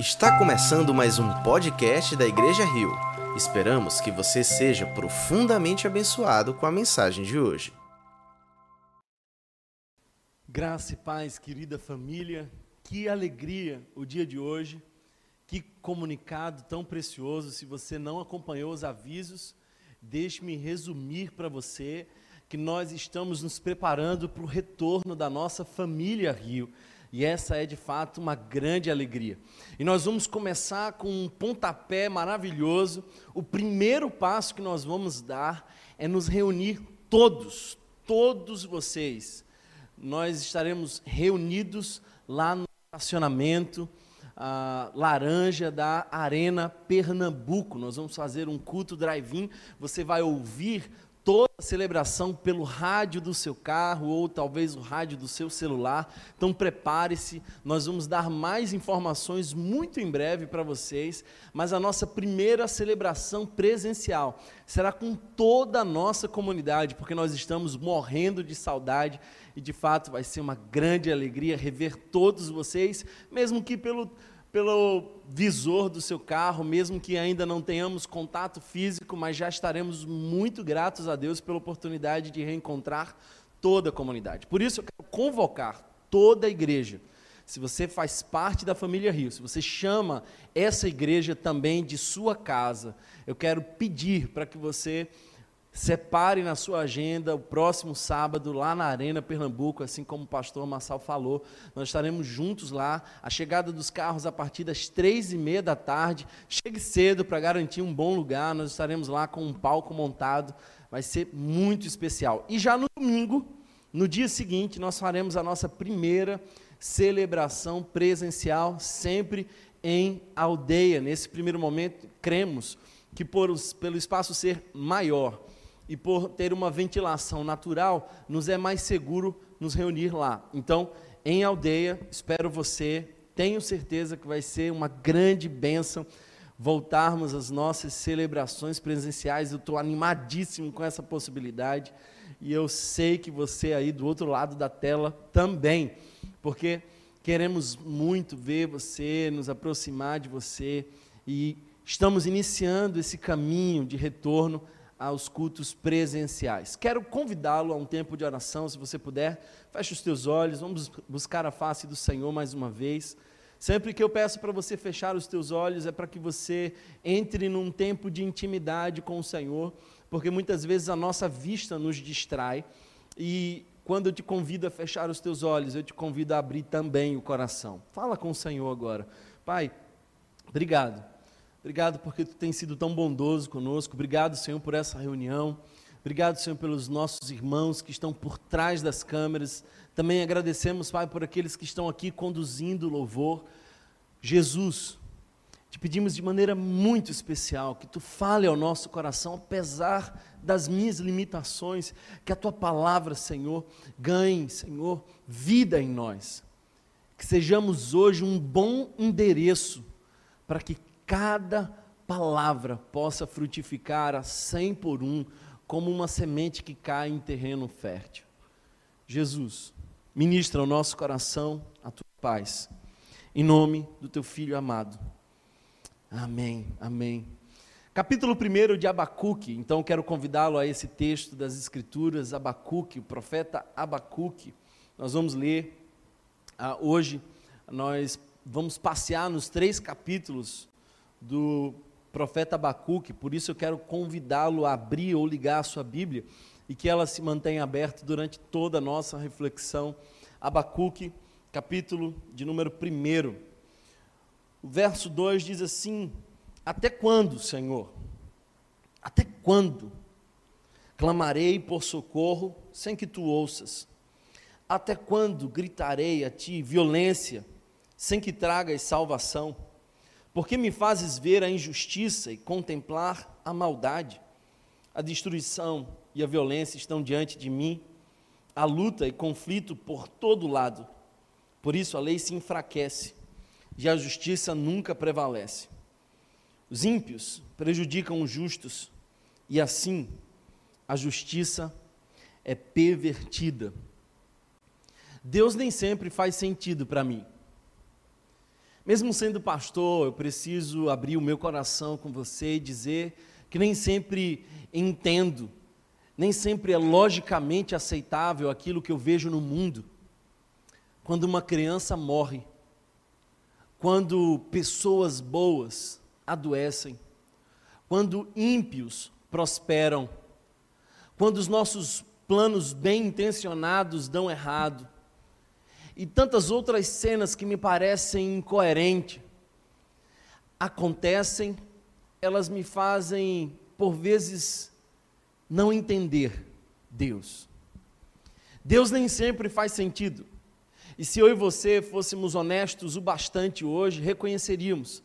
Está começando mais um podcast da Igreja Rio. Esperamos que você seja profundamente abençoado com a mensagem de hoje. Graça e paz, querida família, que alegria o dia de hoje, que comunicado tão precioso. Se você não acompanhou os avisos, deixe-me resumir para você que nós estamos nos preparando para o retorno da nossa família Rio. E essa é de fato uma grande alegria. E nós vamos começar com um pontapé maravilhoso. O primeiro passo que nós vamos dar é nos reunir todos, todos vocês. Nós estaremos reunidos lá no estacionamento uh, laranja da Arena Pernambuco. Nós vamos fazer um culto drive-in. Você vai ouvir toda a celebração pelo rádio do seu carro ou talvez o rádio do seu celular. Então prepare-se, nós vamos dar mais informações muito em breve para vocês, mas a nossa primeira celebração presencial será com toda a nossa comunidade, porque nós estamos morrendo de saudade e de fato vai ser uma grande alegria rever todos vocês, mesmo que pelo pelo visor do seu carro, mesmo que ainda não tenhamos contato físico, mas já estaremos muito gratos a Deus pela oportunidade de reencontrar toda a comunidade. Por isso eu quero convocar toda a igreja. Se você faz parte da família Rio, se você chama essa igreja também de sua casa, eu quero pedir para que você Separe na sua agenda o próximo sábado lá na Arena Pernambuco, assim como o pastor Massal falou. Nós estaremos juntos lá. A chegada dos carros a partir das três e meia da tarde. Chegue cedo para garantir um bom lugar. Nós estaremos lá com um palco montado. Vai ser muito especial. E já no domingo, no dia seguinte, nós faremos a nossa primeira celebração presencial, sempre em aldeia. Nesse primeiro momento, cremos que por, pelo espaço ser maior e por ter uma ventilação natural, nos é mais seguro nos reunir lá. Então, em aldeia, espero você, tenho certeza que vai ser uma grande bênção voltarmos às nossas celebrações presenciais. Eu estou animadíssimo com essa possibilidade e eu sei que você aí do outro lado da tela também, porque queremos muito ver você, nos aproximar de você e estamos iniciando esse caminho de retorno aos cultos presenciais. Quero convidá-lo a um tempo de oração, se você puder, feche os teus olhos, vamos buscar a face do Senhor mais uma vez. Sempre que eu peço para você fechar os teus olhos, é para que você entre num tempo de intimidade com o Senhor, porque muitas vezes a nossa vista nos distrai e quando eu te convido a fechar os teus olhos, eu te convido a abrir também o coração. Fala com o Senhor agora. Pai, obrigado Obrigado porque tu tens sido tão bondoso conosco. Obrigado, Senhor, por essa reunião. Obrigado, Senhor, pelos nossos irmãos que estão por trás das câmeras. Também agradecemos, Pai, por aqueles que estão aqui conduzindo o louvor. Jesus, te pedimos de maneira muito especial que tu fale ao nosso coração, apesar das minhas limitações, que a tua palavra, Senhor, ganhe, Senhor, vida em nós. Que sejamos hoje um bom endereço para que cada palavra possa frutificar a cem por um, como uma semente que cai em terreno fértil. Jesus, ministra ao nosso coração a tua paz, em nome do teu Filho amado. Amém, amém. Capítulo 1 de Abacuque, então quero convidá-lo a esse texto das Escrituras, Abacuque, o profeta Abacuque. Nós vamos ler ah, hoje, nós vamos passear nos três capítulos do profeta Abacuque, por isso eu quero convidá-lo a abrir ou ligar a sua Bíblia e que ela se mantenha aberta durante toda a nossa reflexão. Abacuque, capítulo de número 1. O verso 2 diz assim: Até quando, Senhor? Até quando? Clamarei por socorro sem que tu ouças. Até quando gritarei a ti violência sem que tragas salvação? Porque me fazes ver a injustiça e contemplar a maldade? A destruição e a violência estão diante de mim, a luta e conflito por todo lado. Por isso a lei se enfraquece e a justiça nunca prevalece. Os ímpios prejudicam os justos e assim a justiça é pervertida. Deus nem sempre faz sentido para mim. Mesmo sendo pastor, eu preciso abrir o meu coração com você e dizer que nem sempre entendo, nem sempre é logicamente aceitável aquilo que eu vejo no mundo. Quando uma criança morre, quando pessoas boas adoecem, quando ímpios prosperam, quando os nossos planos bem intencionados dão errado, e tantas outras cenas que me parecem incoerentes acontecem, elas me fazem, por vezes, não entender Deus. Deus nem sempre faz sentido. E se eu e você fôssemos honestos o bastante hoje, reconheceríamos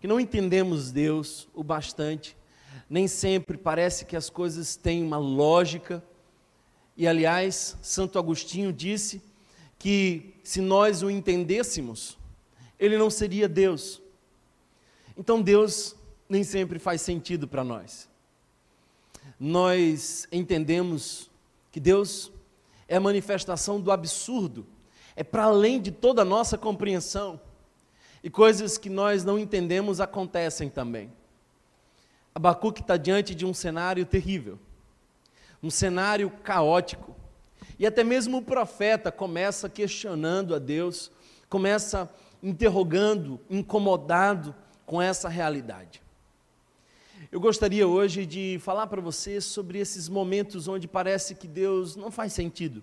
que não entendemos Deus o bastante, nem sempre parece que as coisas têm uma lógica. E aliás, Santo Agostinho disse que se nós o entendêssemos, ele não seria Deus. Então Deus nem sempre faz sentido para nós. Nós entendemos que Deus é a manifestação do absurdo, é para além de toda a nossa compreensão. E coisas que nós não entendemos acontecem também. Abacuque está diante de um cenário terrível, um cenário caótico. E até mesmo o profeta começa questionando a Deus, começa interrogando, incomodado com essa realidade. Eu gostaria hoje de falar para você sobre esses momentos onde parece que Deus não faz sentido.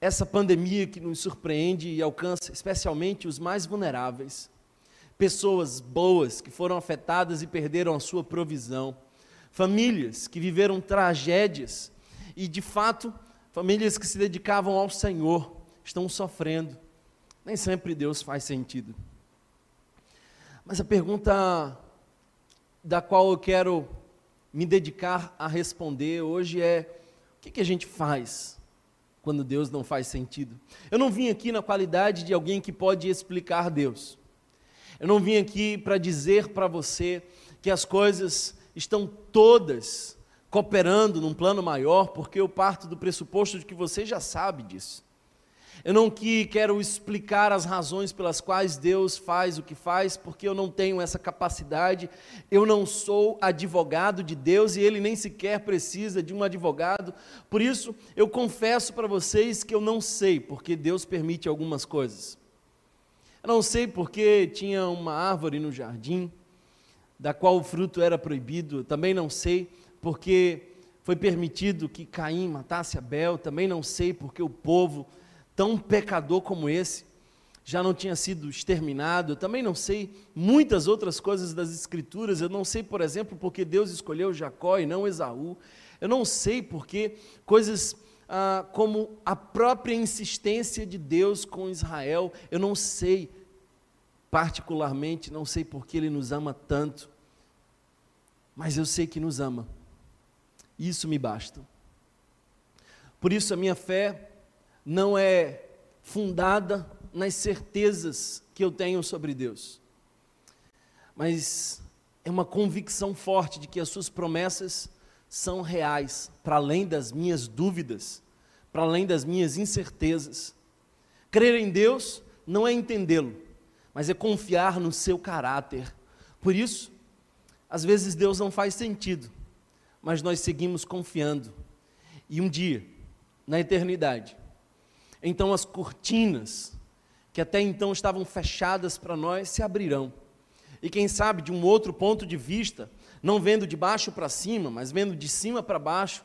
Essa pandemia que nos surpreende e alcança especialmente os mais vulneráveis, pessoas boas que foram afetadas e perderam a sua provisão, famílias que viveram tragédias e, de fato, famílias que se dedicavam ao Senhor estão sofrendo. Nem sempre Deus faz sentido. Mas a pergunta da qual eu quero me dedicar a responder hoje é: o que, que a gente faz quando Deus não faz sentido? Eu não vim aqui na qualidade de alguém que pode explicar Deus. Eu não vim aqui para dizer para você que as coisas estão todas cooperando num plano maior, porque eu parto do pressuposto de que você já sabe disso. Eu não que quero explicar as razões pelas quais Deus faz o que faz, porque eu não tenho essa capacidade. Eu não sou advogado de Deus e ele nem sequer precisa de um advogado. Por isso, eu confesso para vocês que eu não sei porque Deus permite algumas coisas. Eu não sei porque tinha uma árvore no jardim da qual o fruto era proibido. Também não sei porque foi permitido que Caim matasse Abel. Também não sei porque o povo tão pecador como esse já não tinha sido exterminado. Eu também não sei muitas outras coisas das Escrituras. Eu não sei, por exemplo, porque Deus escolheu Jacó e não Esaú. Eu não sei porque coisas ah, como a própria insistência de Deus com Israel. Eu não sei, particularmente, não sei porque Ele nos ama tanto. Mas eu sei que nos ama. Isso me basta. Por isso a minha fé não é fundada nas certezas que eu tenho sobre Deus, mas é uma convicção forte de que as suas promessas são reais, para além das minhas dúvidas, para além das minhas incertezas. Crer em Deus não é entendê-lo, mas é confiar no seu caráter. Por isso, às vezes Deus não faz sentido, mas nós seguimos confiando. E um dia, na eternidade, então as cortinas que até então estavam fechadas para nós se abrirão. E quem sabe de um outro ponto de vista, não vendo de baixo para cima, mas vendo de cima para baixo,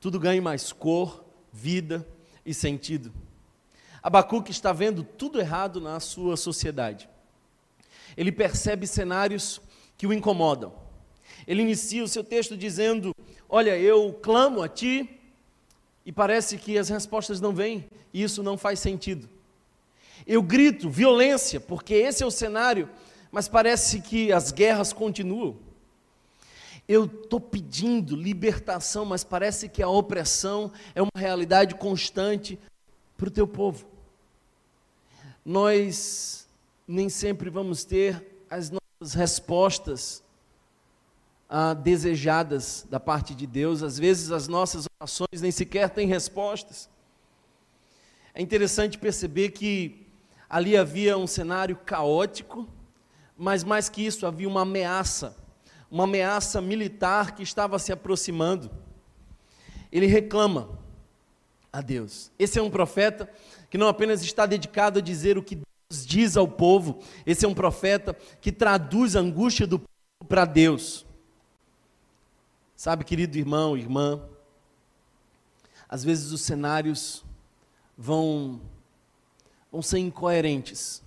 tudo ganhe mais cor, vida e sentido. Abacuque está vendo tudo errado na sua sociedade. Ele percebe cenários que o incomodam. Ele inicia o seu texto dizendo: Olha, eu clamo a ti, e parece que as respostas não vêm, e isso não faz sentido. Eu grito violência, porque esse é o cenário, mas parece que as guerras continuam. Eu estou pedindo libertação, mas parece que a opressão é uma realidade constante para o teu povo. Nós nem sempre vamos ter as nossas respostas ah, desejadas da parte de Deus. Às vezes as nossas orações nem sequer têm respostas. É interessante perceber que Ali havia um cenário caótico, mas mais que isso, havia uma ameaça, uma ameaça militar que estava se aproximando. Ele reclama a Deus. Esse é um profeta que não apenas está dedicado a dizer o que Deus diz ao povo, esse é um profeta que traduz a angústia do povo para Deus. Sabe, querido irmão, irmã, às vezes os cenários vão vão ser incoerentes,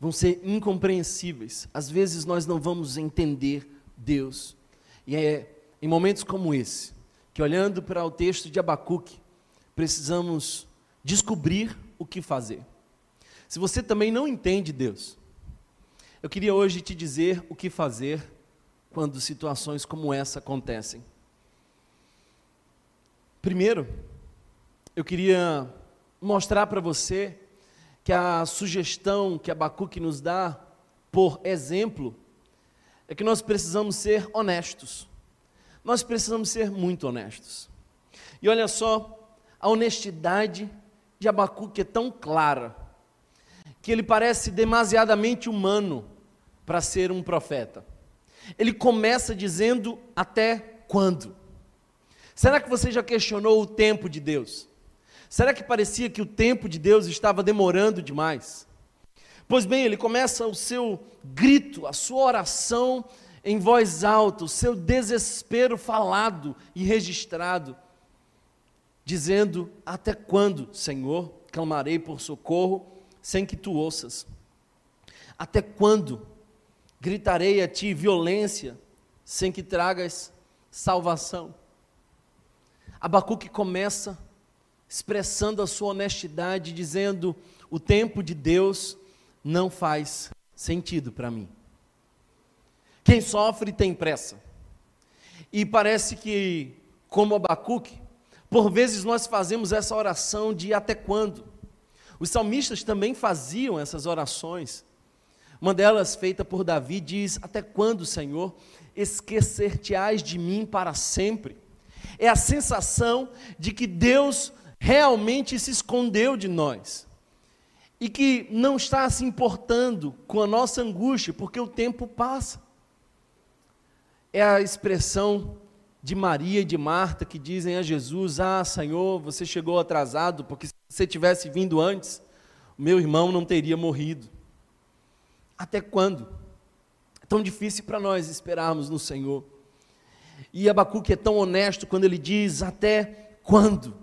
vão ser incompreensíveis. Às vezes nós não vamos entender Deus. E é em momentos como esse que, olhando para o texto de Abacuque, precisamos descobrir o que fazer. Se você também não entende Deus, eu queria hoje te dizer o que fazer quando situações como essa acontecem. Primeiro, eu queria mostrar para você que a sugestão que Abacuque nos dá, por exemplo, é que nós precisamos ser honestos. Nós precisamos ser muito honestos. E olha só, a honestidade de Abacuque é tão clara, que ele parece demasiadamente humano para ser um profeta. Ele começa dizendo até quando? Será que você já questionou o tempo de Deus? Será que parecia que o tempo de Deus estava demorando demais? Pois bem, ele começa o seu grito, a sua oração em voz alta, o seu desespero falado e registrado, dizendo: Até quando, Senhor, clamarei por socorro sem que tu ouças? Até quando gritarei a ti violência sem que tragas salvação? Abacuque começa expressando a sua honestidade, dizendo: o tempo de Deus não faz sentido para mim. Quem sofre tem pressa. E parece que, como Abacuque, por vezes nós fazemos essa oração de até quando. Os salmistas também faziam essas orações. Uma delas, feita por Davi, diz: Até quando, Senhor, esquecer-te-ás de mim para sempre? É a sensação de que Deus realmente se escondeu de nós e que não está se importando com a nossa angústia, porque o tempo passa. É a expressão de Maria e de Marta que dizem a Jesus: Ah, Senhor, você chegou atrasado, porque se você tivesse vindo antes, meu irmão não teria morrido. Até quando? É tão difícil para nós esperarmos no Senhor. E Abacuque é tão honesto quando ele diz: Até quando?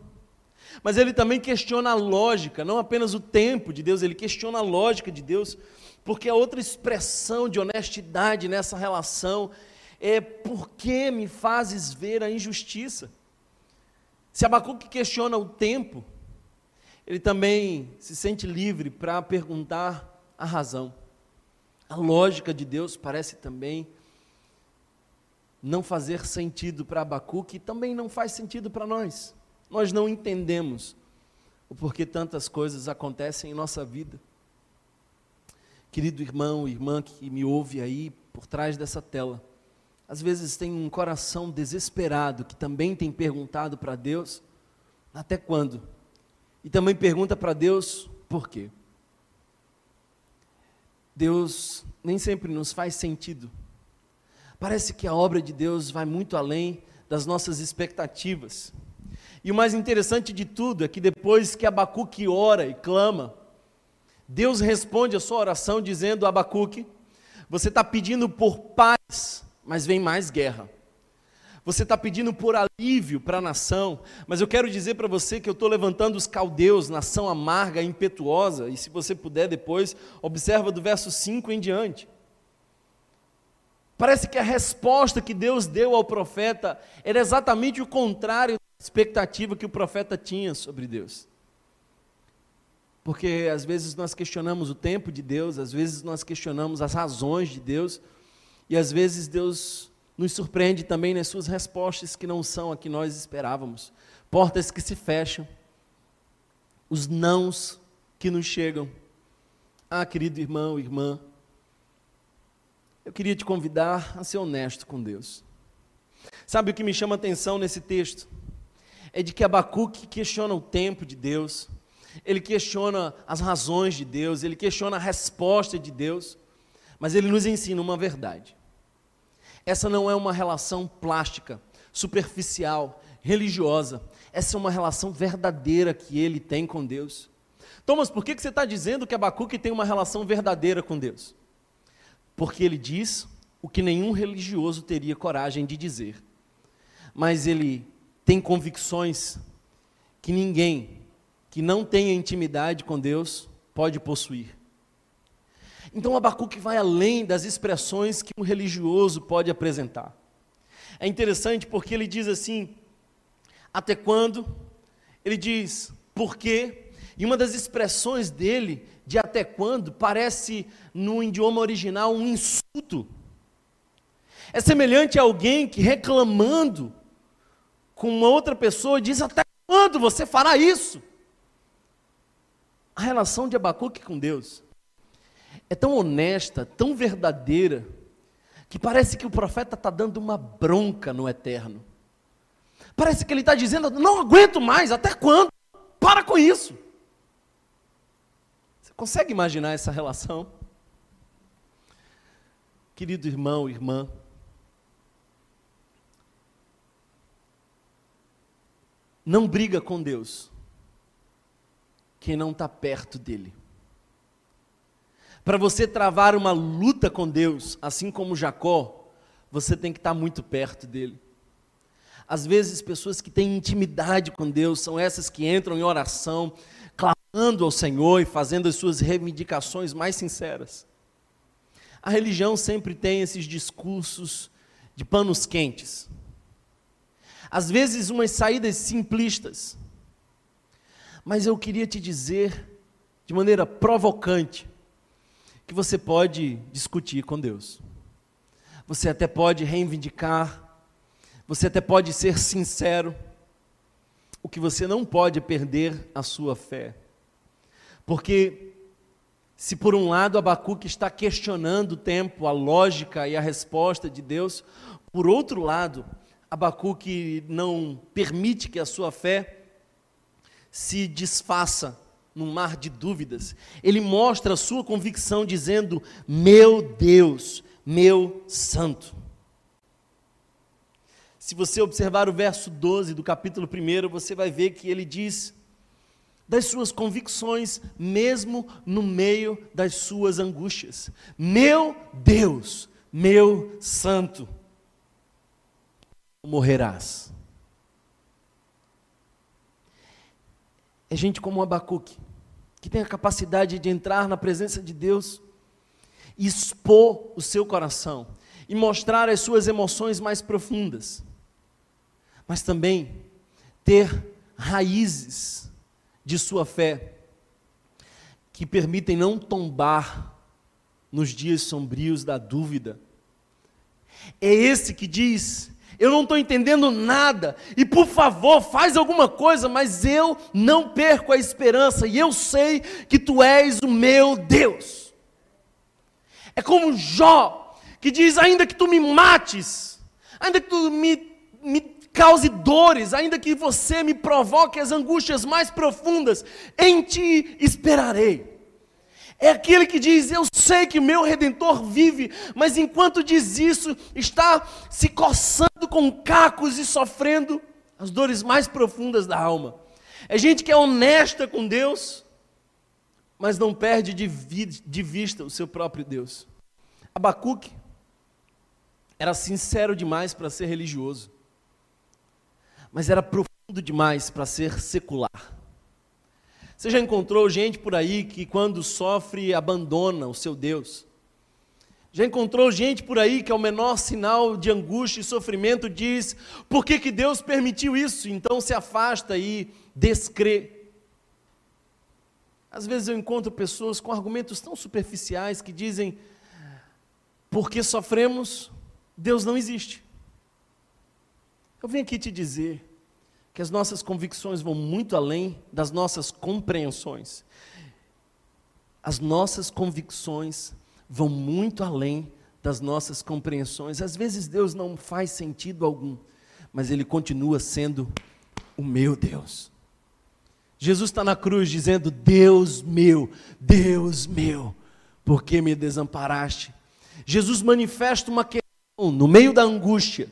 Mas ele também questiona a lógica, não apenas o tempo de Deus, ele questiona a lógica de Deus, porque a outra expressão de honestidade nessa relação é por que me fazes ver a injustiça? Se Abacuque questiona o tempo, ele também se sente livre para perguntar a razão. A lógica de Deus parece também não fazer sentido para Abacuque e também não faz sentido para nós. Nós não entendemos o porquê tantas coisas acontecem em nossa vida. Querido irmão, irmã que me ouve aí por trás dessa tela, às vezes tem um coração desesperado que também tem perguntado para Deus até quando? E também pergunta para Deus por quê. Deus nem sempre nos faz sentido. Parece que a obra de Deus vai muito além das nossas expectativas. E o mais interessante de tudo é que depois que Abacuque ora e clama, Deus responde a sua oração dizendo: Abacuque, você está pedindo por paz, mas vem mais guerra. Você está pedindo por alívio para a nação, mas eu quero dizer para você que eu estou levantando os caldeus, nação amarga, impetuosa, e se você puder depois, observa do verso 5 em diante. Parece que a resposta que Deus deu ao profeta era exatamente o contrário expectativa que o profeta tinha sobre Deus. Porque às vezes nós questionamos o tempo de Deus, às vezes nós questionamos as razões de Deus, e às vezes Deus nos surpreende também nas suas respostas que não são a que nós esperávamos. Portas que se fecham, os nãos que nos chegam. Ah, querido irmão, irmã, eu queria te convidar a ser honesto com Deus. Sabe o que me chama a atenção nesse texto? é de que Abacuque questiona o tempo de Deus, ele questiona as razões de Deus, ele questiona a resposta de Deus, mas ele nos ensina uma verdade. Essa não é uma relação plástica, superficial, religiosa. Essa é uma relação verdadeira que ele tem com Deus. Thomas, por que você está dizendo que Abacuque tem uma relação verdadeira com Deus? Porque ele diz o que nenhum religioso teria coragem de dizer. Mas ele tem convicções que ninguém que não tenha intimidade com Deus pode possuir. Então Abacuque vai além das expressões que um religioso pode apresentar. É interessante porque ele diz assim: até quando? Ele diz por quê? E uma das expressões dele, de até quando, parece no idioma original um insulto. É semelhante a alguém que reclamando com uma outra pessoa diz: Até quando você fará isso? A relação de Abacuque com Deus é tão honesta, tão verdadeira, que parece que o profeta está dando uma bronca no eterno. Parece que ele está dizendo: não aguento mais, até quando? Para com isso. Você consegue imaginar essa relação? Querido irmão, irmã, não briga com Deus quem não está perto dele. Para você travar uma luta com Deus, assim como Jacó, você tem que estar tá muito perto dele. Às vezes, pessoas que têm intimidade com Deus são essas que entram em oração, clamando ao Senhor e fazendo as suas reivindicações mais sinceras. A religião sempre tem esses discursos de panos quentes. Às vezes, umas saídas simplistas. Mas eu queria te dizer, de maneira provocante, que você pode discutir com Deus. Você até pode reivindicar, você até pode ser sincero. O que você não pode é perder a sua fé. Porque se por um lado Abacuque está questionando o tempo, a lógica e a resposta de Deus, por outro lado, Abacuque não permite que a sua fé se desfaça num mar de dúvidas. Ele mostra a sua convicção dizendo: Meu Deus, meu Santo. Se você observar o verso 12 do capítulo 1, você vai ver que ele diz das suas convicções, mesmo no meio das suas angústias. Meu Deus, meu Santo, morrerás. É gente como Abacuque, que tem a capacidade de entrar na presença de Deus expor o seu coração e mostrar as suas emoções mais profundas, mas também ter raízes de sua fé que permitem não tombar nos dias sombrios da dúvida. É esse que diz: eu não estou entendendo nada, e por favor, faz alguma coisa, mas eu não perco a esperança, e eu sei que tu és o meu Deus. É como Jó, que diz: ainda que tu me mates, ainda que tu me, me cause dores, ainda que você me provoque as angústias mais profundas, em ti esperarei. É aquele que diz: Eu sei que o meu redentor vive, mas enquanto diz isso, está se coçando com cacos e sofrendo as dores mais profundas da alma. É gente que é honesta com Deus, mas não perde de, vi de vista o seu próprio Deus. Abacuque era sincero demais para ser religioso, mas era profundo demais para ser secular. Você já encontrou gente por aí que, quando sofre, abandona o seu Deus? Já encontrou gente por aí que, ao menor sinal de angústia e sofrimento, diz: por que, que Deus permitiu isso? Então se afasta e descrê. Às vezes eu encontro pessoas com argumentos tão superficiais que dizem: porque sofremos, Deus não existe. Eu venho aqui te dizer que as nossas convicções vão muito além das nossas compreensões. As nossas convicções vão muito além das nossas compreensões. Às vezes Deus não faz sentido algum, mas Ele continua sendo o meu Deus. Jesus está na cruz dizendo: Deus meu, Deus meu, por que me desamparaste? Jesus manifesta uma questão no meio da angústia,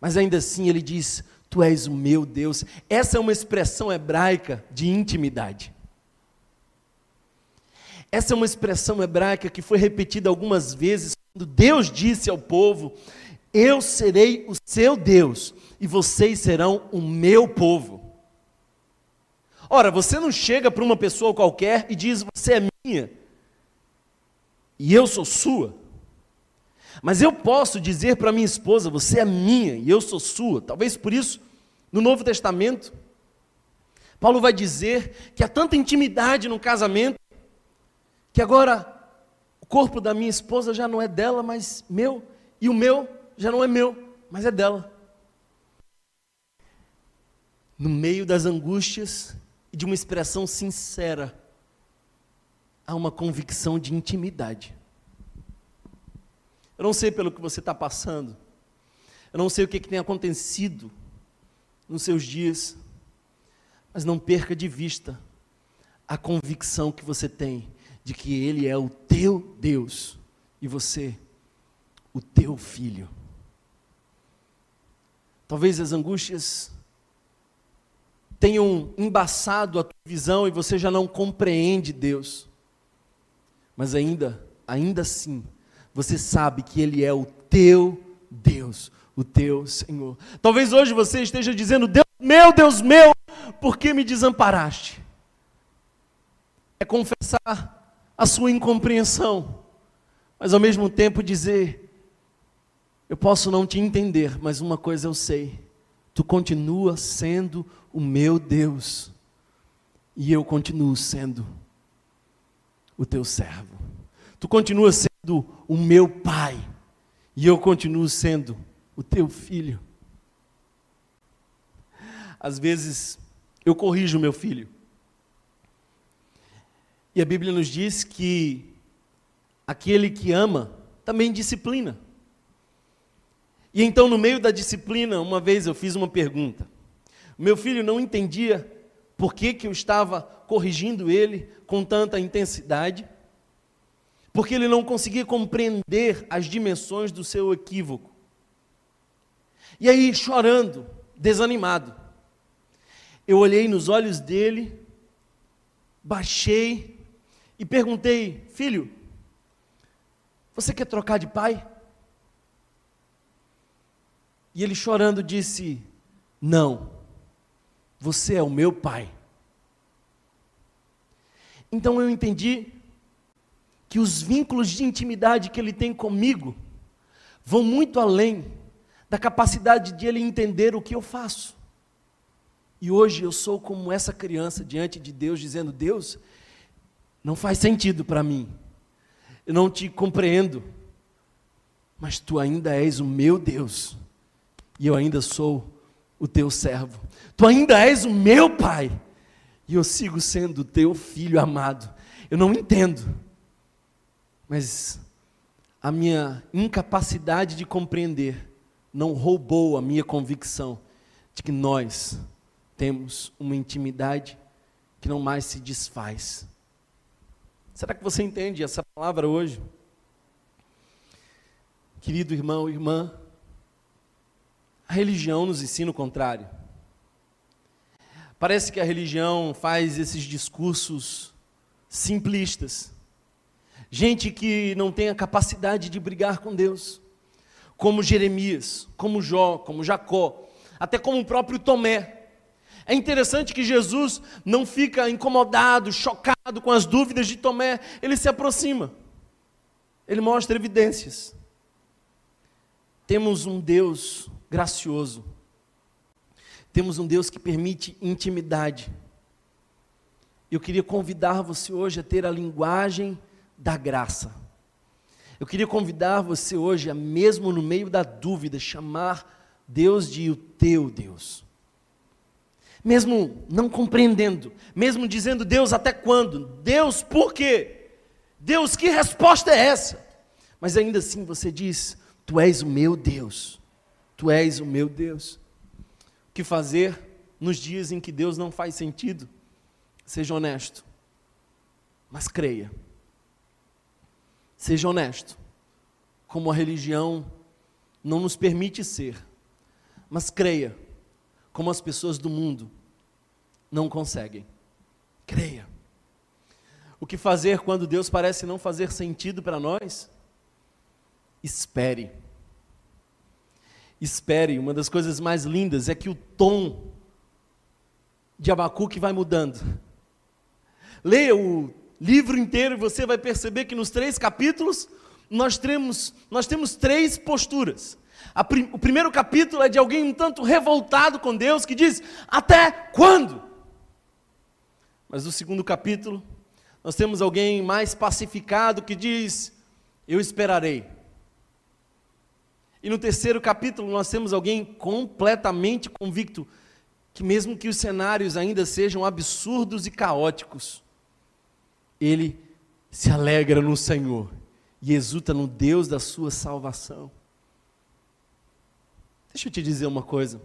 mas ainda assim ele diz: Tu és o meu Deus. Essa é uma expressão hebraica de intimidade. Essa é uma expressão hebraica que foi repetida algumas vezes quando Deus disse ao povo: Eu serei o seu Deus e vocês serão o meu povo. Ora, você não chega para uma pessoa qualquer e diz: Você é minha e eu sou sua. Mas eu posso dizer para minha esposa: Você é minha e eu sou sua. Talvez por isso, no Novo Testamento, Paulo vai dizer que há tanta intimidade no casamento, que agora o corpo da minha esposa já não é dela, mas meu, e o meu já não é meu, mas é dela. No meio das angústias e de uma expressão sincera, há uma convicção de intimidade. Eu não sei pelo que você está passando, eu não sei o que, que tem acontecido nos seus dias, mas não perca de vista a convicção que você tem de que Ele é o teu Deus e você, o teu filho. Talvez as angústias tenham embaçado a tua visão e você já não compreende Deus. Mas ainda, ainda assim, você sabe que Ele é o teu Deus, o teu Senhor. Talvez hoje você esteja dizendo: Deus meu, Deus meu, por que me desamparaste? É confessar a sua incompreensão, mas ao mesmo tempo dizer: Eu posso não te entender, mas uma coisa eu sei, tu continua sendo o meu Deus, e eu continuo sendo o teu servo. Tu continua sendo o meu pai, e eu continuo sendo o teu filho. Às vezes eu corrijo meu filho. E a Bíblia nos diz que aquele que ama também disciplina. E então, no meio da disciplina, uma vez eu fiz uma pergunta. O meu filho não entendia por que, que eu estava corrigindo ele com tanta intensidade, porque ele não conseguia compreender as dimensões do seu equívoco. E aí, chorando, desanimado, eu olhei nos olhos dele, baixei e perguntei: Filho, você quer trocar de pai? E ele chorando disse: Não, você é o meu pai. Então eu entendi que os vínculos de intimidade que ele tem comigo vão muito além da capacidade de ele entender o que eu faço. E hoje eu sou como essa criança diante de Deus, dizendo: Deus, não faz sentido para mim. Eu não te compreendo. Mas tu ainda és o meu Deus. E eu ainda sou o teu servo. Tu ainda és o meu pai. E eu sigo sendo o teu filho amado. Eu não entendo. Mas a minha incapacidade de compreender não roubou a minha convicção de que nós temos uma intimidade que não mais se desfaz. Será que você entende essa palavra hoje? Querido irmão, irmã, a religião nos ensina o contrário. Parece que a religião faz esses discursos simplistas. Gente que não tem a capacidade de brigar com Deus, como Jeremias, como Jó, como Jacó, até como o próprio Tomé. É interessante que Jesus não fica incomodado, chocado com as dúvidas de Tomé, ele se aproxima, ele mostra evidências. Temos um Deus gracioso, temos um Deus que permite intimidade. Eu queria convidar você hoje a ter a linguagem da graça. Eu queria convidar você hoje a, mesmo no meio da dúvida, chamar Deus de o teu Deus mesmo não compreendendo, mesmo dizendo Deus até quando? Deus por quê? Deus, que resposta é essa? Mas ainda assim você diz: Tu és o meu Deus, Tu és o meu Deus. O que fazer nos dias em que Deus não faz sentido. Seja honesto, mas creia. Seja honesto, como a religião não nos permite ser, mas creia, como as pessoas do mundo não conseguem. Creia. O que fazer quando Deus parece não fazer sentido para nós? Espere. Espere. Uma das coisas mais lindas é que o tom de Abacuque vai mudando. Leia o livro inteiro e você vai perceber que nos três capítulos nós temos, nós temos três posturas. Prim, o primeiro capítulo é de alguém um tanto revoltado com Deus que diz: Até quando? Mas no segundo capítulo, nós temos alguém mais pacificado que diz: Eu esperarei. E no terceiro capítulo, nós temos alguém completamente convicto que, mesmo que os cenários ainda sejam absurdos e caóticos, ele se alegra no Senhor e exulta no Deus da sua salvação. Deixa eu te dizer uma coisa.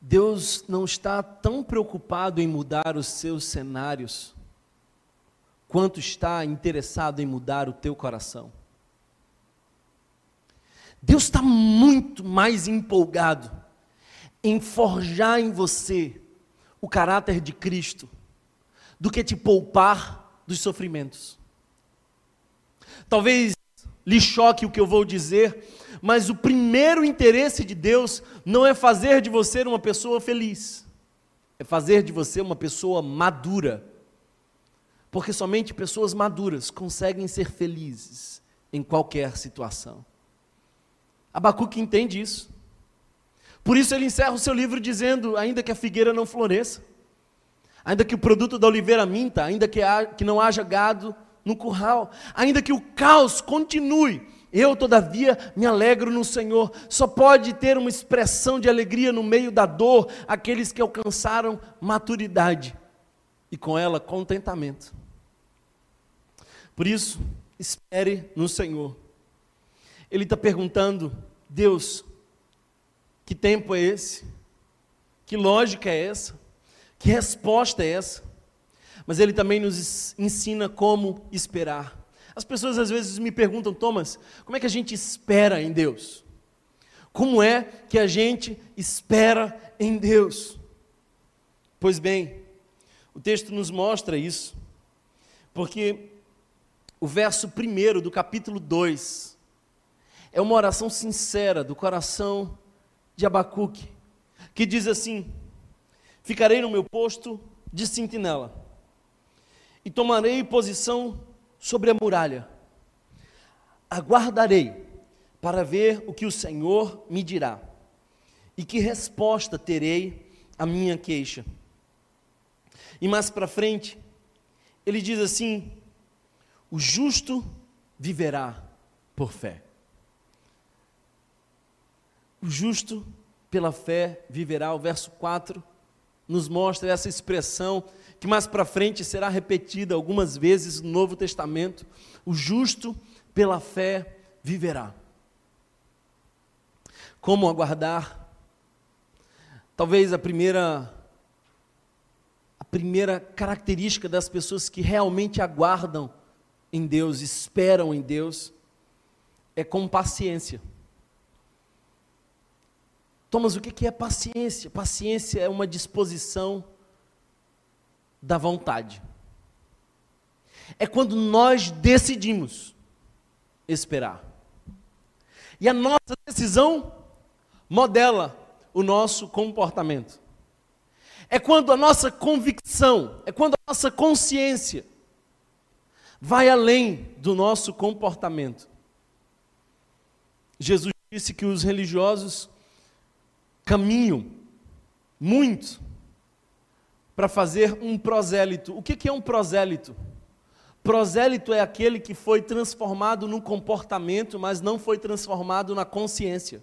Deus não está tão preocupado em mudar os seus cenários, quanto está interessado em mudar o teu coração. Deus está muito mais empolgado em forjar em você o caráter de Cristo do que te poupar dos sofrimentos. Talvez lhe choque o que eu vou dizer, mas o primeiro interesse de Deus não é fazer de você uma pessoa feliz, é fazer de você uma pessoa madura. Porque somente pessoas maduras conseguem ser felizes em qualquer situação. Abacuque entende isso. Por isso ele encerra o seu livro dizendo: ainda que a figueira não floresça, ainda que o produto da oliveira minta, ainda que, que não haja gado no curral, ainda que o caos continue, eu, todavia, me alegro no Senhor. Só pode ter uma expressão de alegria no meio da dor aqueles que alcançaram maturidade e com ela contentamento. Por isso, espere no Senhor. Ele está perguntando, Deus, que tempo é esse? Que lógica é essa? Que resposta é essa? Mas ele também nos ensina como esperar. As pessoas às vezes me perguntam, Thomas, como é que a gente espera em Deus? Como é que a gente espera em Deus? Pois bem, o texto nos mostra isso, porque o verso 1 do capítulo 2 é uma oração sincera do coração de Abacuque, que diz assim: Ficarei no meu posto de sentinela e tomarei posição sobre a muralha. Aguardarei para ver o que o Senhor me dirá e que resposta terei à minha queixa. E mais para frente, ele diz assim: o justo viverá por fé. O justo pela fé viverá. O verso 4 nos mostra essa expressão que mais para frente será repetida algumas vezes no Novo Testamento. O justo pela fé viverá. Como aguardar? Talvez a primeira a primeira característica das pessoas que realmente aguardam em Deus, esperam em Deus, é com paciência. Thomas, o que é paciência? Paciência é uma disposição da vontade. É quando nós decidimos esperar. E a nossa decisão modela o nosso comportamento. É quando a nossa convicção, é quando a nossa consciência vai além do nosso comportamento. Jesus disse que os religiosos caminham muito para fazer um prosélito. O que é um prosélito? Prosélito é aquele que foi transformado no comportamento, mas não foi transformado na consciência.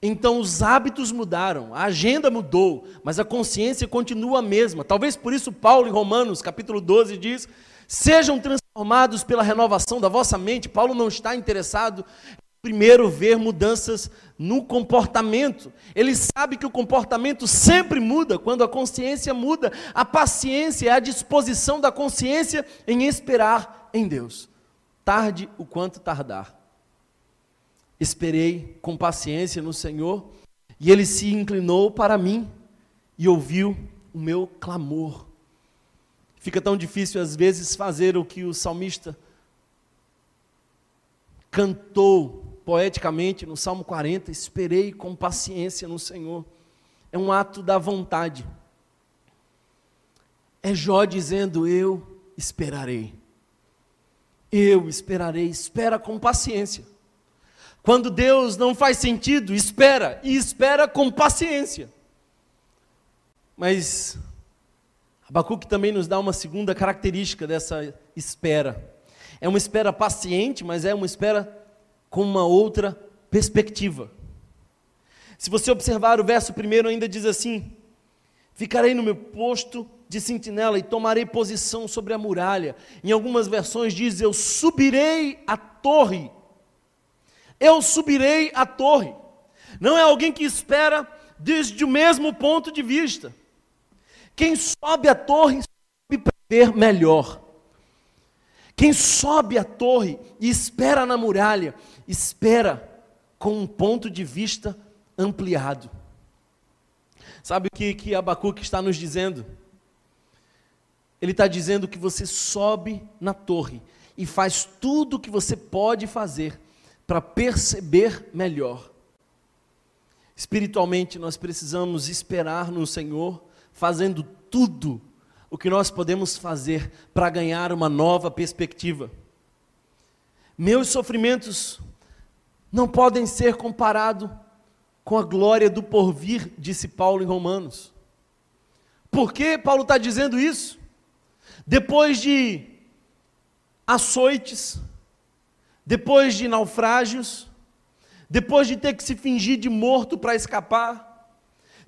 Então os hábitos mudaram, a agenda mudou, mas a consciência continua a mesma. Talvez por isso Paulo em Romanos, capítulo 12 diz: "Sejam transformados pela renovação da vossa mente". Paulo não está interessado primeiro ver mudanças no comportamento. Ele sabe que o comportamento sempre muda quando a consciência muda. A paciência é a disposição da consciência em esperar em Deus. Tarde o quanto tardar. Esperei com paciência no Senhor e ele se inclinou para mim e ouviu o meu clamor. Fica tão difícil às vezes fazer o que o salmista cantou poeticamente no Salmo 40, esperei com paciência no Senhor. É um ato da vontade. É Jó dizendo: Eu esperarei. Eu esperarei. Espera com paciência. Quando Deus não faz sentido, espera e espera com paciência. Mas Abacuque também nos dá uma segunda característica dessa espera. É uma espera paciente, mas é uma espera com uma outra perspectiva. Se você observar o verso primeiro, ainda diz assim: Ficarei no meu posto de sentinela e tomarei posição sobre a muralha. Em algumas versões diz: Eu subirei a torre. Eu subirei a torre. Não é alguém que espera desde o mesmo ponto de vista. Quem sobe a torre sobe para ver melhor. Quem sobe a torre e espera na muralha, espera com um ponto de vista ampliado. Sabe o que, que Abacuque está nos dizendo? Ele está dizendo que você sobe na torre e faz tudo o que você pode fazer para perceber melhor. Espiritualmente, nós precisamos esperar no Senhor, fazendo tudo o que nós podemos fazer para ganhar uma nova perspectiva. Meus sofrimentos não podem ser comparados com a glória do porvir, disse Paulo em Romanos. Por que Paulo está dizendo isso? Depois de açoites, depois de naufrágios, depois de ter que se fingir de morto para escapar,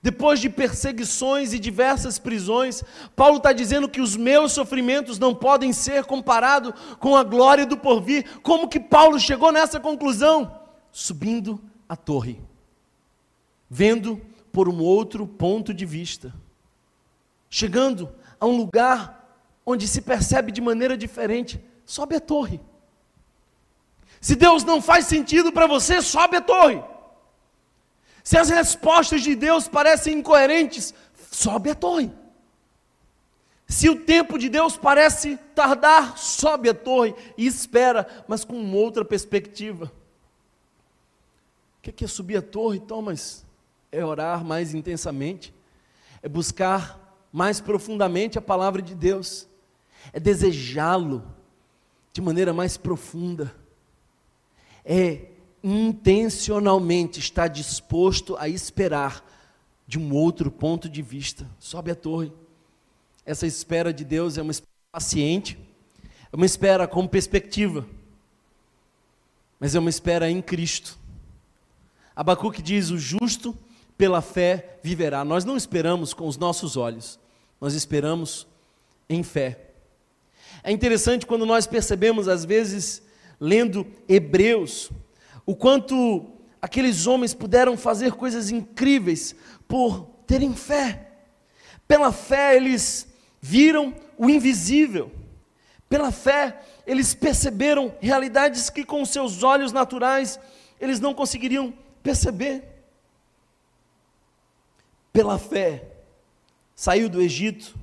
depois de perseguições e diversas prisões, Paulo está dizendo que os meus sofrimentos não podem ser comparados com a glória do porvir. Como que Paulo chegou nessa conclusão? Subindo a torre, vendo por um outro ponto de vista, chegando a um lugar onde se percebe de maneira diferente. Sobe a torre. Se Deus não faz sentido para você, sobe a torre. Se as respostas de Deus parecem incoerentes, sobe a torre. Se o tempo de Deus parece tardar, sobe a torre e espera, mas com outra perspectiva. O que é subir a torre, Thomas? É orar mais intensamente, é buscar mais profundamente a palavra de Deus, é desejá-lo de maneira mais profunda, é intencionalmente está disposto a esperar de um outro ponto de vista. Sobe a torre. Essa espera de Deus é uma espera paciente, é uma espera com perspectiva, mas é uma espera em Cristo. Abacuque diz: o justo pela fé viverá. Nós não esperamos com os nossos olhos, nós esperamos em fé. É interessante quando nós percebemos, às vezes, lendo Hebreus, o quanto aqueles homens puderam fazer coisas incríveis por terem fé. Pela fé eles viram o invisível. Pela fé eles perceberam realidades que com seus olhos naturais eles não conseguiriam perceber. Pela fé saiu do Egito,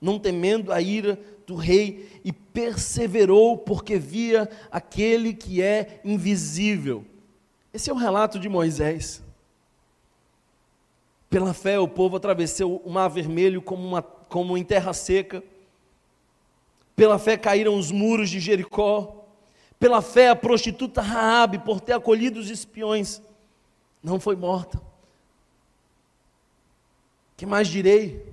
não temendo a ira do rei e perseverou porque via aquele que é invisível. Esse é o relato de Moisés. Pela fé, o povo atravessou o mar vermelho como, uma, como em terra seca. Pela fé caíram os muros de Jericó. Pela fé, a prostituta Raabe, por ter acolhido os espiões, não foi morta. Que mais direi?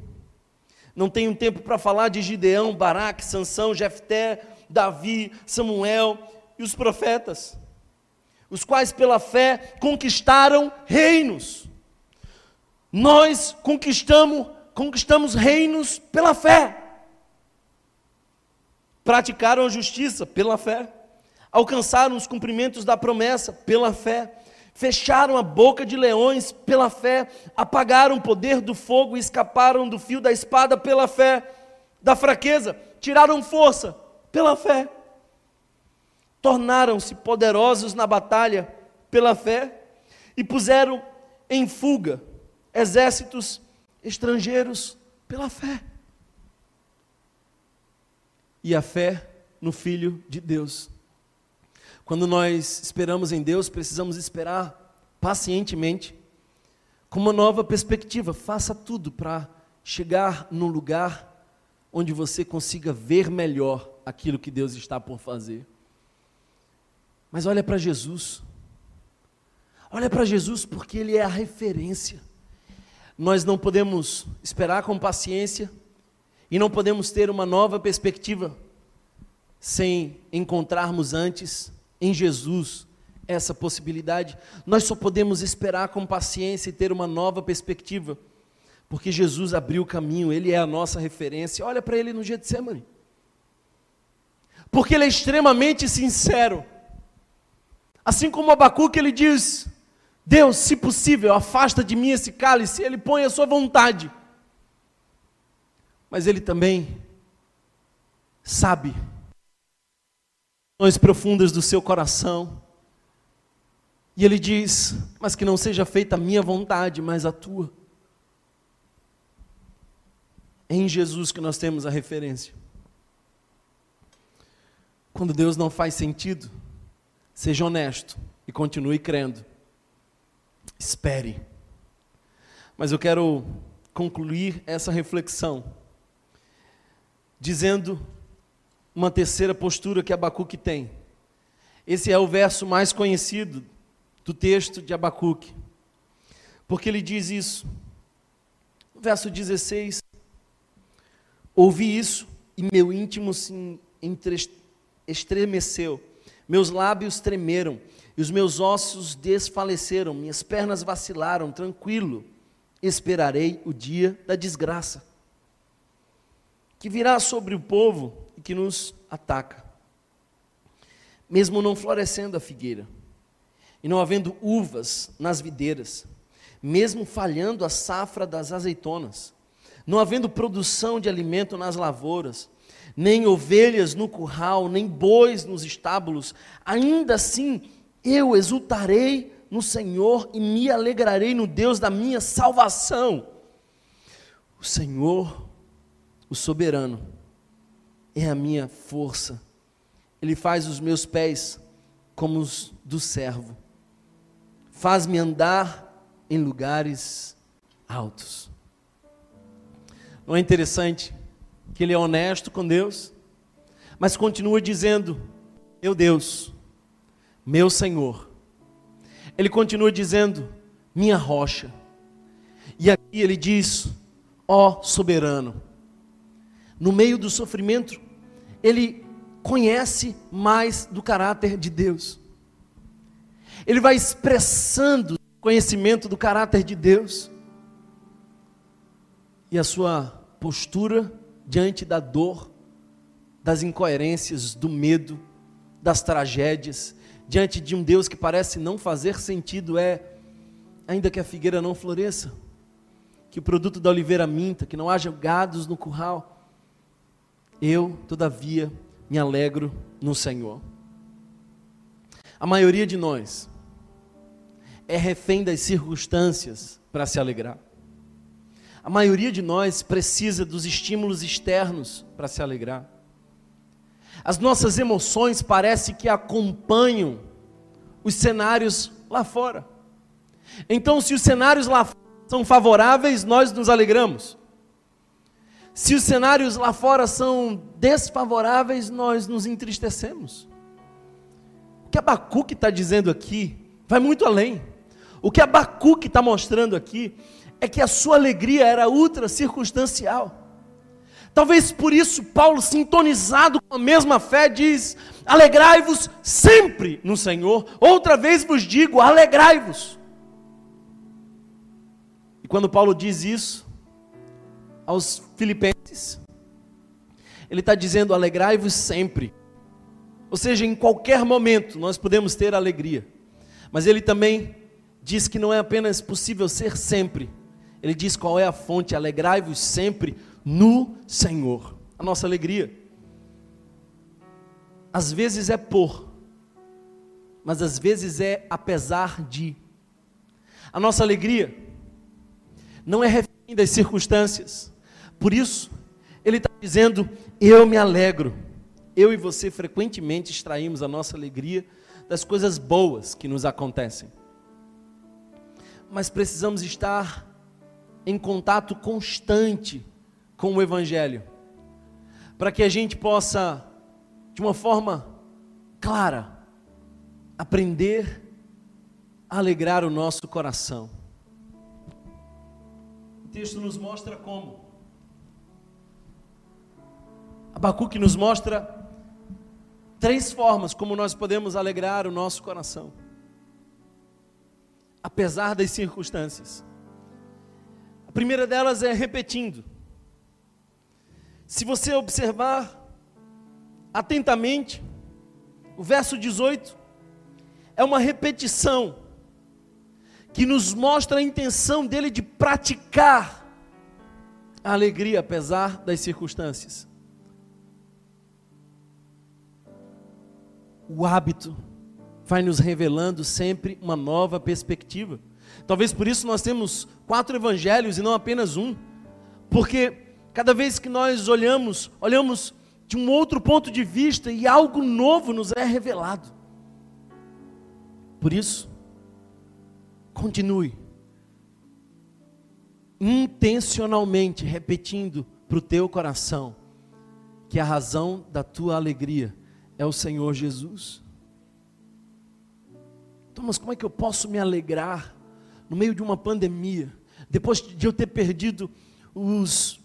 Não tenho tempo para falar de Gideão, Baraque, Sansão, Jefté, Davi, Samuel e os profetas, os quais pela fé conquistaram reinos. Nós conquistamos, conquistamos reinos pela fé. Praticaram a justiça pela fé. alcançaram os cumprimentos da promessa pela fé, fecharam a boca de leões pela fé, apagaram o poder do fogo e escaparam do fio da espada pela fé, da fraqueza, tiraram força pela fé, tornaram-se poderosos na batalha pela fé e puseram em fuga exércitos estrangeiros pela fé. E a fé no Filho de Deus. Quando nós esperamos em Deus, precisamos esperar pacientemente, com uma nova perspectiva. Faça tudo para chegar num lugar onde você consiga ver melhor aquilo que Deus está por fazer. Mas olha para Jesus. Olha para Jesus porque Ele é a referência. Nós não podemos esperar com paciência e não podemos ter uma nova perspectiva sem encontrarmos antes em Jesus essa possibilidade. Nós só podemos esperar com paciência e ter uma nova perspectiva, porque Jesus abriu o caminho, Ele é a nossa referência. Olha para Ele no Getsemane. Porque Ele é extremamente sincero. Assim como Abacuque, ele diz: Deus, se possível, afasta de mim esse cálice, ele põe a sua vontade. Mas ele também sabe as profundas do seu coração. E ele diz: Mas que não seja feita a minha vontade, mas a tua. É em Jesus que nós temos a referência. Quando Deus não faz sentido, seja honesto e continue crendo. Espere. Mas eu quero concluir essa reflexão dizendo uma terceira postura que Abacuque tem. Esse é o verso mais conhecido do texto de Abacuque. Porque ele diz isso. Verso 16: Ouvi isso e meu íntimo se estremeceu, meus lábios tremeram e os meus ossos desfaleceram, minhas pernas vacilaram, tranquilo, esperarei o dia da desgraça, que virá sobre o povo e que nos ataca. Mesmo não florescendo a figueira, e não havendo uvas nas videiras, mesmo falhando a safra das azeitonas, não havendo produção de alimento nas lavouras, nem ovelhas no curral, nem bois nos estábulos, ainda assim eu exultarei no Senhor e me alegrarei no Deus da minha salvação. O Senhor, o soberano, é a minha força. Ele faz os meus pés como os do servo. Faz-me andar em lugares altos. Não é interessante que ele é honesto com Deus, mas continua dizendo: Meu Deus, meu Senhor. Ele continua dizendo, minha rocha. E aqui ele diz, ó soberano. No meio do sofrimento, ele conhece mais do caráter de Deus. Ele vai expressando conhecimento do caráter de Deus. E a sua postura diante da dor, das incoerências, do medo, das tragédias, diante de um Deus que parece não fazer sentido é, ainda que a figueira não floresça, que o produto da oliveira minta, que não haja gados no curral, eu, todavia, me alegro no Senhor. A maioria de nós é refém das circunstâncias para se alegrar. A maioria de nós precisa dos estímulos externos para se alegrar. As nossas emoções parece que acompanham os cenários lá fora. Então, se os cenários lá fora são favoráveis, nós nos alegramos. Se os cenários lá fora são desfavoráveis, nós nos entristecemos. O que Abacuque está dizendo aqui vai muito além. O que Abacuque está mostrando aqui é que a sua alegria era ultra circunstancial. Talvez por isso Paulo, sintonizado com a mesma fé, diz: Alegrai-vos sempre no Senhor. Outra vez vos digo: alegrai-vos. E quando Paulo diz isso aos Filipenses, ele está dizendo: alegrai-vos sempre. Ou seja, em qualquer momento nós podemos ter alegria. Mas ele também diz que não é apenas possível ser sempre. Ele diz qual é a fonte: alegrai-vos sempre no Senhor. A nossa alegria. Às vezes é por, mas às vezes é apesar de. A nossa alegria não é refém das circunstâncias. Por isso, ele está dizendo: Eu me alegro. Eu e você frequentemente extraímos a nossa alegria das coisas boas que nos acontecem. Mas precisamos estar em contato constante com o Evangelho, para que a gente possa, de uma forma clara, aprender a alegrar o nosso coração. O texto nos mostra como. Abacuque nos mostra três formas como nós podemos alegrar o nosso coração, apesar das circunstâncias. A primeira delas é repetindo. Se você observar atentamente, o verso 18 é uma repetição que nos mostra a intenção dele de praticar a alegria apesar das circunstâncias. O hábito vai nos revelando sempre uma nova perspectiva. Talvez por isso nós temos quatro evangelhos e não apenas um, porque cada vez que nós olhamos, olhamos de um outro ponto de vista e algo novo nos é revelado. Por isso, continue intencionalmente repetindo para o teu coração que a razão da tua alegria é o Senhor Jesus. Então, mas como é que eu posso me alegrar no meio de uma pandemia, depois de eu ter perdido os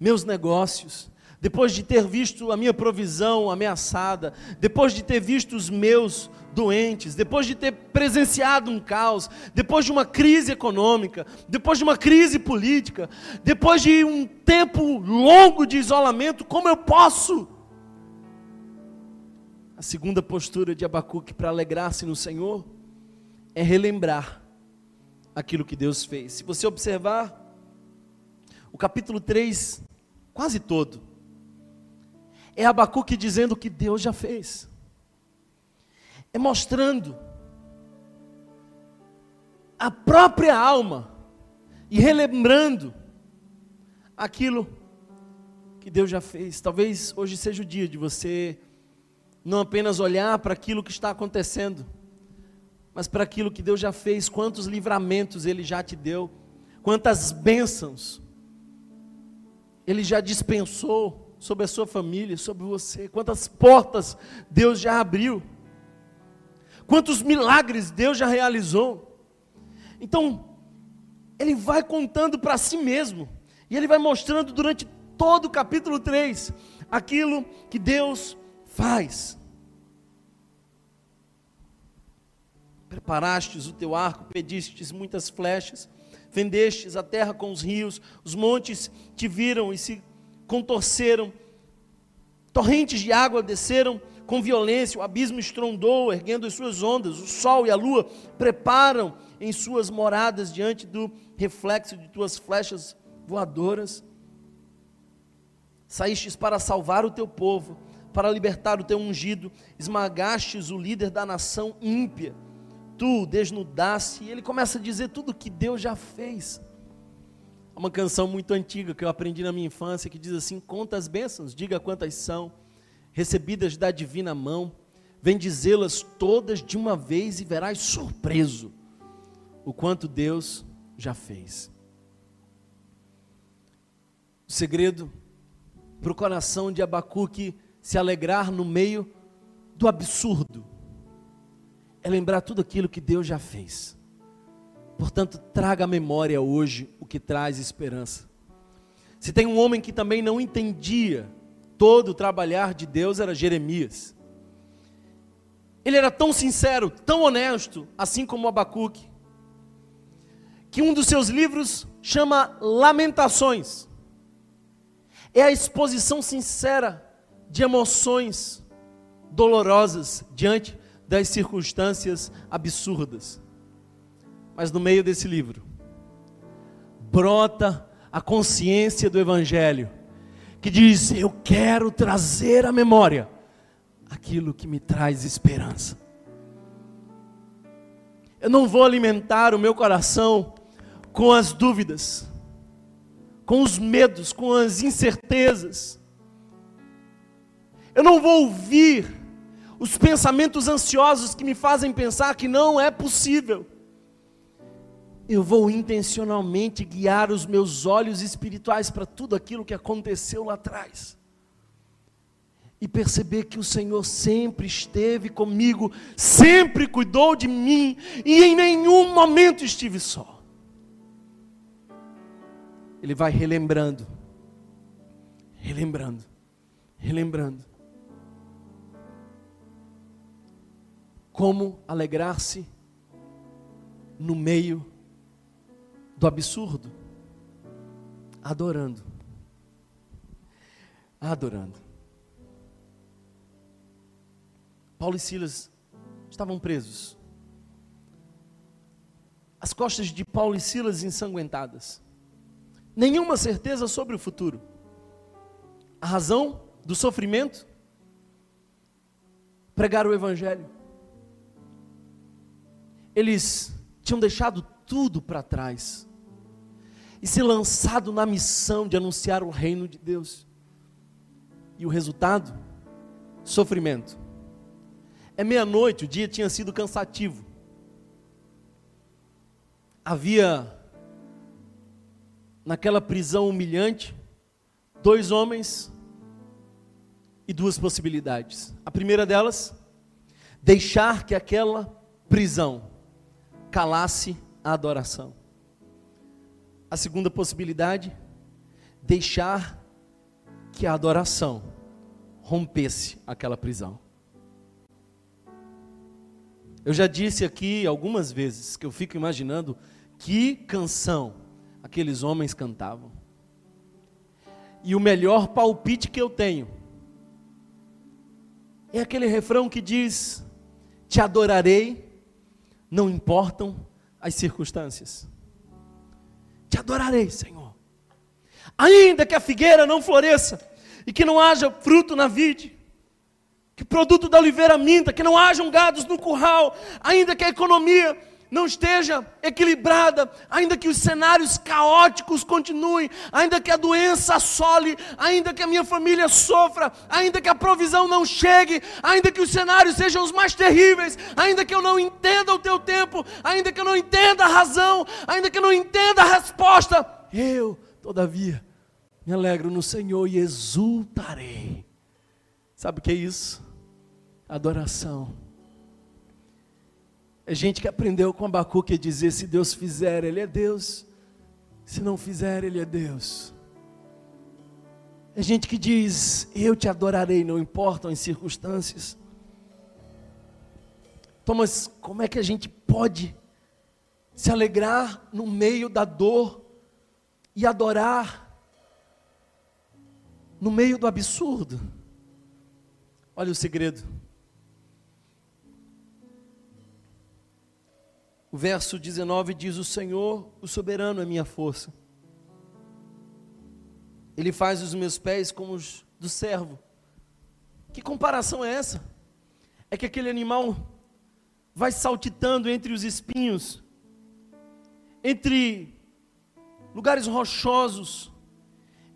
meus negócios, depois de ter visto a minha provisão ameaçada, depois de ter visto os meus doentes, depois de ter presenciado um caos, depois de uma crise econômica, depois de uma crise política, depois de um tempo longo de isolamento, como eu posso a segunda postura de Abacuque para alegrar-se no Senhor é relembrar aquilo que Deus fez. Se você observar o capítulo 3, quase todo, é Abacuque dizendo o que Deus já fez, é mostrando a própria alma e relembrando aquilo que Deus já fez. Talvez hoje seja o dia de você não apenas olhar para aquilo que está acontecendo, mas para aquilo que Deus já fez, quantos livramentos Ele já te deu, quantas bênçãos Ele já dispensou sobre a sua família, sobre você, quantas portas Deus já abriu, quantos milagres Deus já realizou. Então, ele vai contando para si mesmo, e ele vai mostrando durante todo o capítulo 3 aquilo que Deus faz. Preparastes o teu arco, pedistes muitas flechas, fendestes a terra com os rios, os montes te viram e se contorceram, torrentes de água desceram com violência, o abismo estrondou, erguendo as suas ondas, o sol e a lua preparam em suas moradas diante do reflexo de tuas flechas voadoras. Saístes para salvar o teu povo, para libertar o teu ungido, esmagastes o líder da nação ímpia, tu desnudaste, e ele começa a dizer tudo que Deus já fez. Uma canção muito antiga que eu aprendi na minha infância que diz assim: Conta as bênçãos, diga quantas são, recebidas da divina mão, vem dizê-las todas de uma vez e verás surpreso o quanto Deus já fez. O segredo para o coração de Abacuque se alegrar no meio do absurdo, é lembrar tudo aquilo que Deus já fez. Portanto, traga à memória hoje o que traz esperança. Se tem um homem que também não entendia todo o trabalhar de Deus, era Jeremias. Ele era tão sincero, tão honesto, assim como Abacuque, que um dos seus livros chama Lamentações. É a exposição sincera de emoções dolorosas diante das circunstâncias absurdas. Mas no meio desse livro, brota a consciência do Evangelho, que diz: Eu quero trazer à memória aquilo que me traz esperança. Eu não vou alimentar o meu coração com as dúvidas, com os medos, com as incertezas. Eu não vou ouvir os pensamentos ansiosos que me fazem pensar que não é possível. Eu vou intencionalmente guiar os meus olhos espirituais para tudo aquilo que aconteceu lá atrás. E perceber que o Senhor sempre esteve comigo, sempre cuidou de mim e em nenhum momento estive só. Ele vai relembrando, relembrando, relembrando como alegrar-se no meio do absurdo, adorando. Adorando. Paulo e Silas estavam presos. As costas de Paulo e Silas ensanguentadas. Nenhuma certeza sobre o futuro. A razão do sofrimento? Pregar o Evangelho eles tinham deixado tudo para trás e se lançado na missão de anunciar o reino de Deus. E o resultado? Sofrimento. É meia-noite, o dia tinha sido cansativo. Havia naquela prisão humilhante dois homens e duas possibilidades. A primeira delas, deixar que aquela prisão calasse a adoração. A segunda possibilidade, deixar que a adoração rompesse aquela prisão. Eu já disse aqui algumas vezes que eu fico imaginando que canção aqueles homens cantavam. E o melhor palpite que eu tenho é aquele refrão que diz: Te adorarei não importam as circunstâncias. Te adorarei, Senhor. Ainda que a figueira não floresça e que não haja fruto na vide, que produto da oliveira minta, que não hajam gados no curral, ainda que a economia não esteja equilibrada, ainda que os cenários caóticos continuem, ainda que a doença assole, ainda que a minha família sofra, ainda que a provisão não chegue, ainda que os cenários sejam os mais terríveis, ainda que eu não entenda o teu tempo, ainda que eu não entenda a razão, ainda que eu não entenda a resposta, eu, todavia, me alegro no Senhor e exultarei. Sabe o que é isso? Adoração é gente que aprendeu com Abacuque a dizer: se Deus fizer, Ele é Deus, se não fizer, Ele é Deus. É gente que diz: Eu te adorarei, não importam as circunstâncias. Thomas, como é que a gente pode se alegrar no meio da dor e adorar no meio do absurdo? Olha o segredo. O verso 19 diz: O Senhor, o soberano, é minha força. Ele faz os meus pés como os do servo. Que comparação é essa? É que aquele animal vai saltitando entre os espinhos, entre lugares rochosos,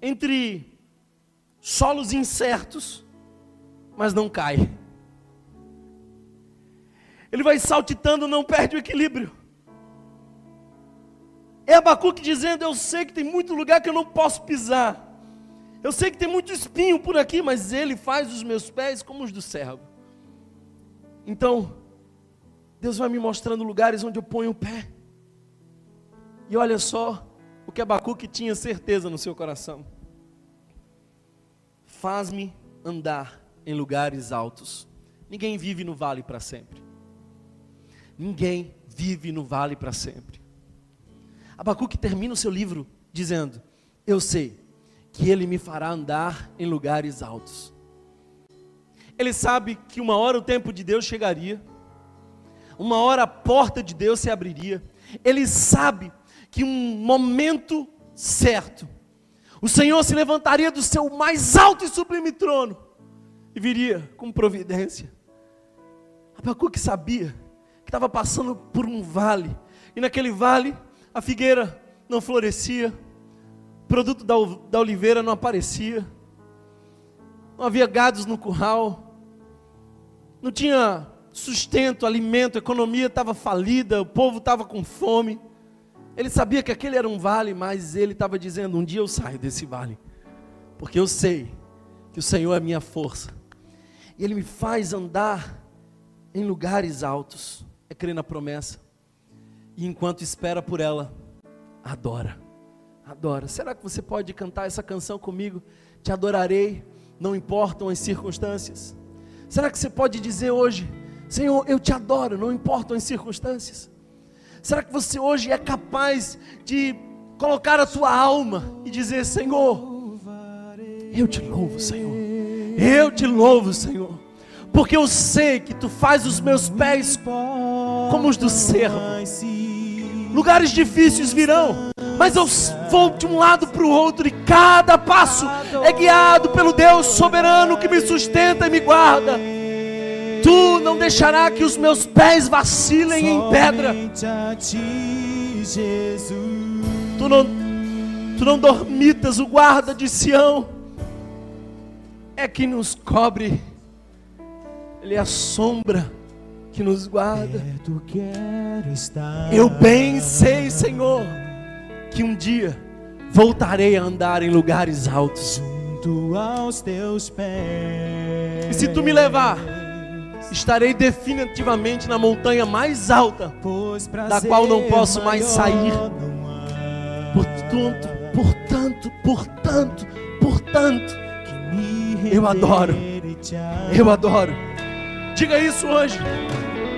entre solos incertos, mas não cai. Ele vai saltitando, não perde o equilíbrio. É Abacuque dizendo: Eu sei que tem muito lugar que eu não posso pisar. Eu sei que tem muito espinho por aqui, mas Ele faz os meus pés como os do servo. Então, Deus vai me mostrando lugares onde eu ponho o pé. E olha só o que Abacuque tinha certeza no seu coração: Faz-me andar em lugares altos. Ninguém vive no vale para sempre. Ninguém vive no vale para sempre. Abacuque termina o seu livro dizendo: Eu sei que ele me fará andar em lugares altos. Ele sabe que uma hora o tempo de Deus chegaria, uma hora a porta de Deus se abriria. Ele sabe que um momento certo, o Senhor se levantaria do seu mais alto e sublime trono e viria com providência. Abacuque sabia estava passando por um vale, e naquele vale a figueira não florescia, o produto da, da oliveira não aparecia, não havia gados no curral, não tinha sustento, alimento, a economia estava falida, o povo estava com fome. Ele sabia que aquele era um vale, mas ele estava dizendo: um dia eu saio desse vale, porque eu sei que o Senhor é minha força, e Ele me faz andar em lugares altos, é crer na promessa, e enquanto espera por ela, adora, adora. Será que você pode cantar essa canção comigo? Te adorarei, não importam as circunstâncias. Será que você pode dizer hoje, Senhor, eu te adoro, não importam as circunstâncias? Será que você hoje é capaz de colocar a tua alma e dizer: Senhor, eu te louvo, Senhor, eu te louvo, Senhor, porque eu sei que tu faz os meus pés como os do servo. Lugares difíceis virão, mas eu vou de um lado para o outro e cada passo é guiado pelo Deus soberano que me sustenta e me guarda. Tu não deixará que os meus pés vacilem em pedra. Tu não, tu não dormitas o guarda de Sião. É quem nos cobre. Ele é a sombra que nos guarda. Eu bem sei, Senhor, que um dia voltarei a andar em lugares altos. E se tu me levar, estarei definitivamente na montanha mais alta, da qual não posso mais sair. Portanto, portanto, portanto, portanto, eu adoro, eu adoro. Diga isso hoje.